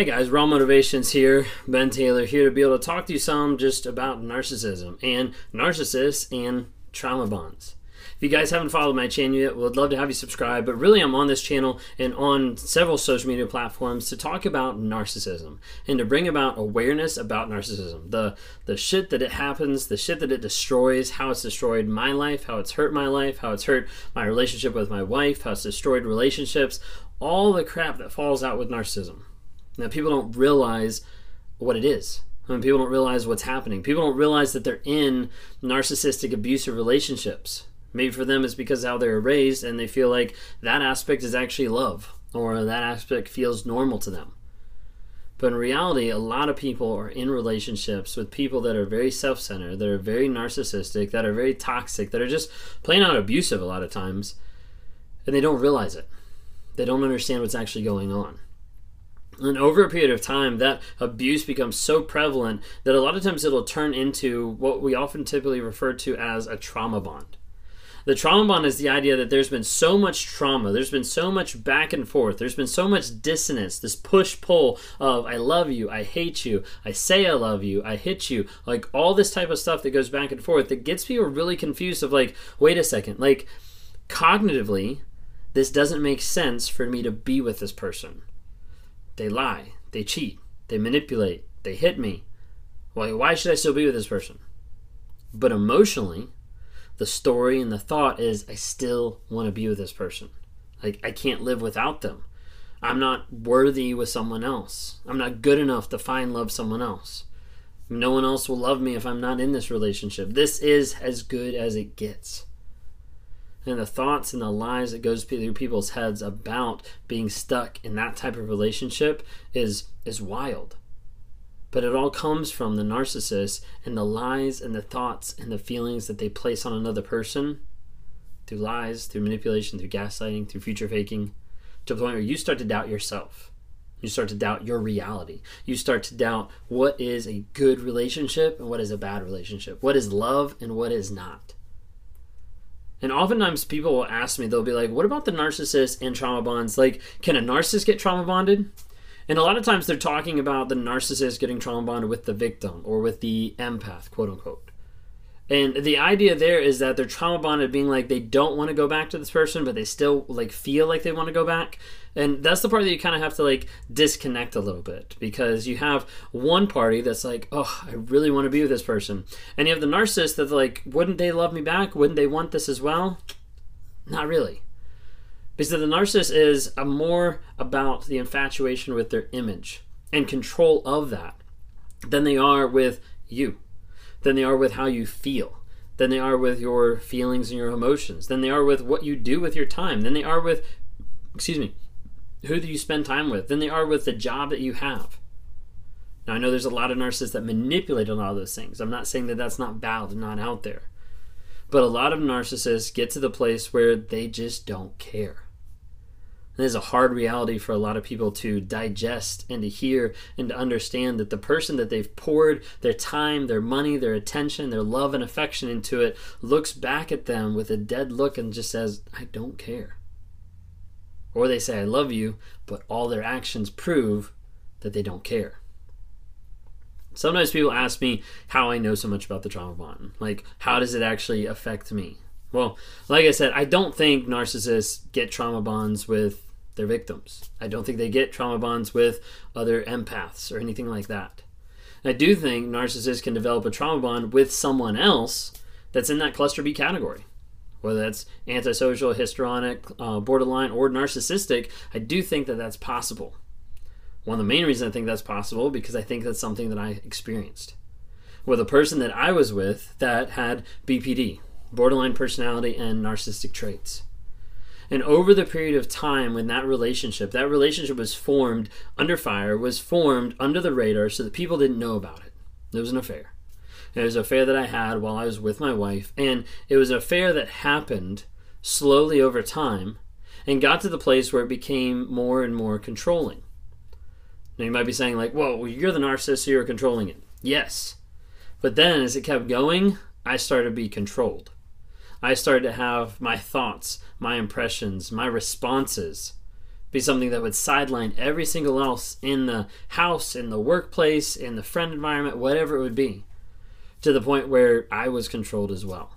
Hey guys, Raw Motivations here. Ben Taylor here to be able to talk to you some just about narcissism and narcissists and trauma bonds. If you guys haven't followed my channel yet, would love to have you subscribe. But really, I'm on this channel and on several social media platforms to talk about narcissism and to bring about awareness about narcissism. The the shit that it happens, the shit that it destroys, how it's destroyed my life, how it's hurt my life, how it's hurt my relationship with my wife, how it's destroyed relationships, all the crap that falls out with narcissism. Now, people don't realize what it is. I mean, people don't realize what's happening. People don't realize that they're in narcissistic, abusive relationships. Maybe for them it's because how they were raised and they feel like that aspect is actually love or that aspect feels normal to them. But in reality, a lot of people are in relationships with people that are very self centered, that are very narcissistic, that are very toxic, that are just plain out abusive a lot of times, and they don't realize it. They don't understand what's actually going on. And over a period of time, that abuse becomes so prevalent that a lot of times it'll turn into what we often typically refer to as a trauma bond. The trauma bond is the idea that there's been so much trauma, there's been so much back and forth, there's been so much dissonance, this push pull of I love you, I hate you, I say I love you, I hit you, like all this type of stuff that goes back and forth that gets people really confused of like, wait a second, like cognitively, this doesn't make sense for me to be with this person. They lie, they cheat, they manipulate, they hit me. Why, why should I still be with this person? But emotionally, the story and the thought is I still want to be with this person. Like, I can't live without them. I'm not worthy with someone else. I'm not good enough to find love someone else. No one else will love me if I'm not in this relationship. This is as good as it gets and the thoughts and the lies that goes through people's heads about being stuck in that type of relationship is is wild but it all comes from the narcissist and the lies and the thoughts and the feelings that they place on another person through lies through manipulation through gaslighting through future faking to the point where you start to doubt yourself you start to doubt your reality. You start to doubt what is a good relationship and what is a bad relationship. What is love and what is not. And oftentimes people will ask me, they'll be like, what about the narcissist and trauma bonds? Like, can a narcissist get trauma bonded? And a lot of times they're talking about the narcissist getting trauma bonded with the victim or with the empath, quote unquote. And the idea there is that they're trauma bonded, being like they don't want to go back to this person, but they still like feel like they want to go back. And that's the part that you kind of have to like disconnect a little bit because you have one party that's like, oh, I really want to be with this person, and you have the narcissist that's like, wouldn't they love me back? Wouldn't they want this as well? Not really. Because the narcissist is more about the infatuation with their image and control of that than they are with you than they are with how you feel, than they are with your feelings and your emotions, than they are with what you do with your time, than they are with, excuse me, who do you spend time with, than they are with the job that you have. Now, I know there's a lot of narcissists that manipulate a lot of those things. I'm not saying that that's not valid and not out there. But a lot of narcissists get to the place where they just don't care. And is a hard reality for a lot of people to digest and to hear and to understand that the person that they've poured their time, their money, their attention, their love and affection into it looks back at them with a dead look and just says, I don't care. Or they say, I love you, but all their actions prove that they don't care. Sometimes people ask me how I know so much about the trauma bond. Like, how does it actually affect me? Well, like I said, I don't think narcissists get trauma bonds with their victims. I don't think they get trauma bonds with other empaths or anything like that. I do think narcissists can develop a trauma bond with someone else that's in that cluster B category. Whether that's antisocial, histrionic, uh, borderline, or narcissistic, I do think that that's possible. One of the main reasons I think that's possible because I think that's something that I experienced with a person that I was with that had BPD, borderline personality and narcissistic traits. And over the period of time when that relationship, that relationship was formed under fire, was formed under the radar so that people didn't know about it. It was an affair. It was an affair that I had while I was with my wife, and it was an affair that happened slowly over time and got to the place where it became more and more controlling. Now you might be saying, like, well, you're the narcissist, so you're controlling it. Yes. But then as it kept going, I started to be controlled. I started to have my thoughts, my impressions, my responses be something that would sideline every single else in the house, in the workplace, in the friend environment, whatever it would be, to the point where I was controlled as well.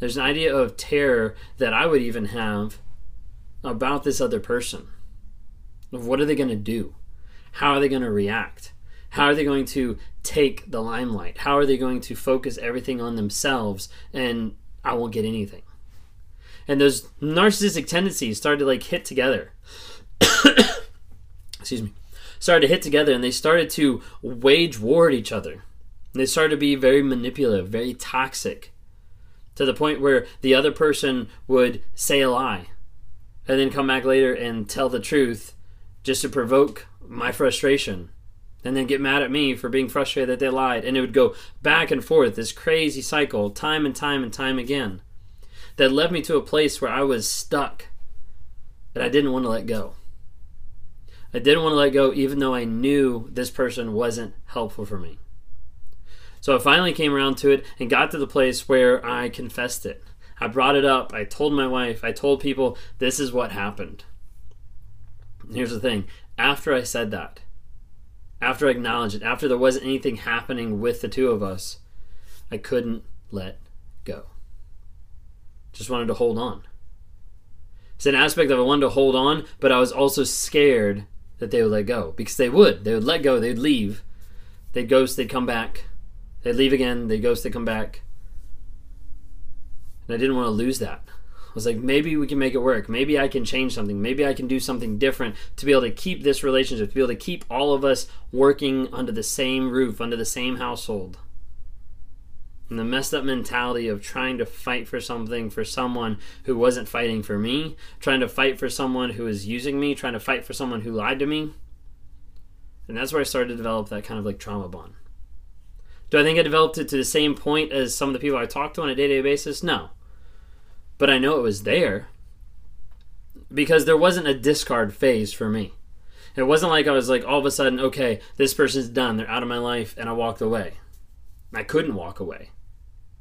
there's an idea of terror that I would even have about this other person. Of what are they going to do? How are they going to react? How are they going to take the limelight? How are they going to focus everything on themselves and I won't get anything? And those narcissistic tendencies started to like hit together. Excuse me. Started to hit together and they started to wage war at each other. They started to be very manipulative, very toxic to the point where the other person would say a lie and then come back later and tell the truth just to provoke my frustration and then get mad at me for being frustrated that they lied and it would go back and forth this crazy cycle time and time and time again that led me to a place where I was stuck and I didn't want to let go. I didn't want to let go even though I knew this person wasn't helpful for me. So I finally came around to it and got to the place where I confessed it. I brought it up. I told my wife. I told people this is what happened. here's the thing after I said that, after I acknowledged it, after there wasn't anything happening with the two of us, I couldn't let go. Just wanted to hold on. It's an aspect of I wanted to hold on, but I was also scared that they would let go because they would. They would let go, they'd leave, they'd ghost, they'd come back, they leave again, they ghost, they come back. And I didn't want to lose that. I was like, maybe we can make it work. Maybe I can change something. Maybe I can do something different to be able to keep this relationship, to be able to keep all of us working under the same roof, under the same household. And the messed up mentality of trying to fight for something for someone who wasn't fighting for me, trying to fight for someone who was using me, trying to fight for someone who lied to me. And that's where I started to develop that kind of like trauma bond. Do I think I developed it to the same point as some of the people I talk to on a day to day basis? No. But I know it was there because there wasn't a discard phase for me. It wasn't like I was like, all of a sudden, okay, this person's done, they're out of my life, and I walked away. I couldn't walk away.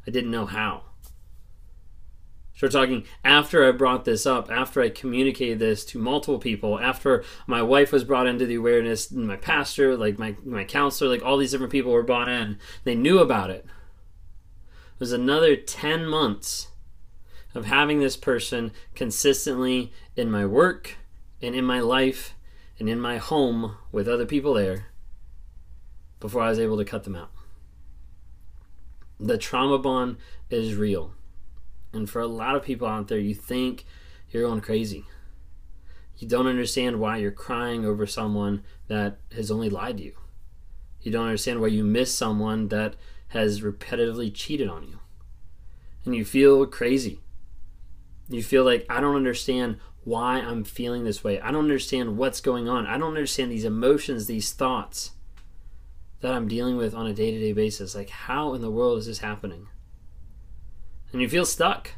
I didn't know how. So talking after I brought this up, after I communicated this to multiple people, after my wife was brought into the awareness, my pastor, like my, my counselor, like all these different people were brought in. They knew about it. It was another 10 months of having this person consistently in my work and in my life and in my home with other people there before I was able to cut them out. The trauma bond is real. And for a lot of people out there, you think you're going crazy. You don't understand why you're crying over someone that has only lied to you. You don't understand why you miss someone that has repetitively cheated on you. And you feel crazy. You feel like, I don't understand why I'm feeling this way. I don't understand what's going on. I don't understand these emotions, these thoughts that I'm dealing with on a day to day basis. Like, how in the world is this happening? And you feel stuck.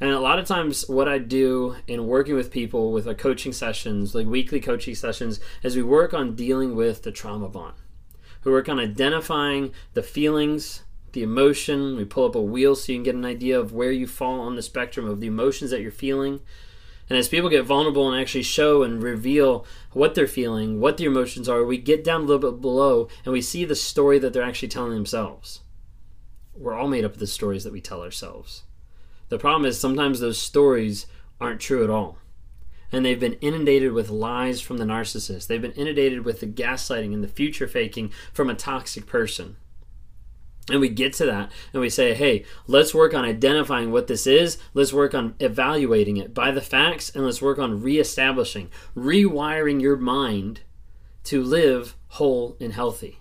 And a lot of times, what I do in working with people with our coaching sessions, like weekly coaching sessions, is we work on dealing with the trauma bond. We work on identifying the feelings, the emotion. We pull up a wheel so you can get an idea of where you fall on the spectrum of the emotions that you're feeling. And as people get vulnerable and actually show and reveal what they're feeling, what the emotions are, we get down a little bit below and we see the story that they're actually telling themselves we're all made up of the stories that we tell ourselves. The problem is sometimes those stories aren't true at all. and they've been inundated with lies from the narcissist. They've been inundated with the gaslighting and the future faking from a toxic person. And we get to that and we say, hey, let's work on identifying what this is. Let's work on evaluating it by the facts and let's work on reestablishing, rewiring your mind to live whole and healthy.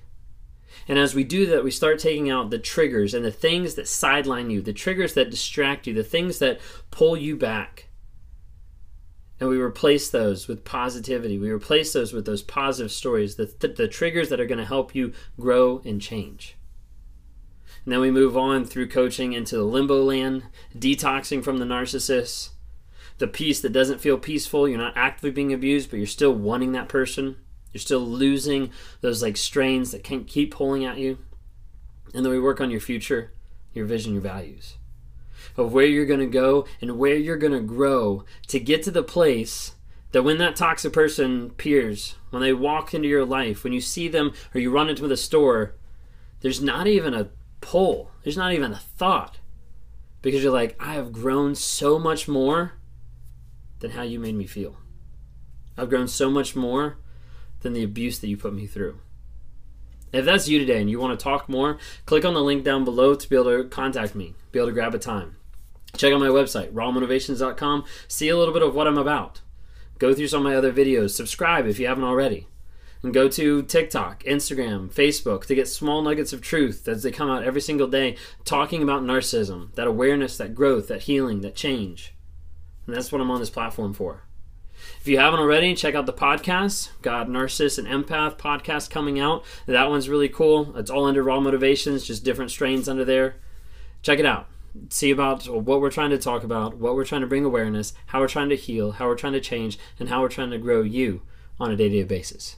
And as we do that, we start taking out the triggers and the things that sideline you, the triggers that distract you, the things that pull you back. And we replace those with positivity. We replace those with those positive stories, the, th- the triggers that are going to help you grow and change. And then we move on through coaching into the limbo land, detoxing from the narcissist, the peace that doesn't feel peaceful. You're not actively being abused, but you're still wanting that person. You're still losing those like strains that can keep pulling at you. And then we work on your future, your vision, your values of where you're going to go and where you're going to grow to get to the place that when that toxic person appears, when they walk into your life, when you see them or you run into the store, there's not even a pull, there's not even a thought. Because you're like, I have grown so much more than how you made me feel. I've grown so much more than the abuse that you put me through. If that's you today and you want to talk more, click on the link down below to be able to contact me, be able to grab a time. Check out my website, rawmotivations.com, see a little bit of what I'm about. Go through some of my other videos, subscribe if you haven't already. And go to TikTok, Instagram, Facebook to get small nuggets of truth as they come out every single day talking about narcissism, that awareness, that growth, that healing, that change. And that's what I'm on this platform for. If you haven't already, check out the podcast. Got Narcissist and Empath podcast coming out. That one's really cool. It's all under Raw Motivations, just different strains under there. Check it out. See about what we're trying to talk about, what we're trying to bring awareness, how we're trying to heal, how we're trying to change, and how we're trying to grow you on a day to day basis.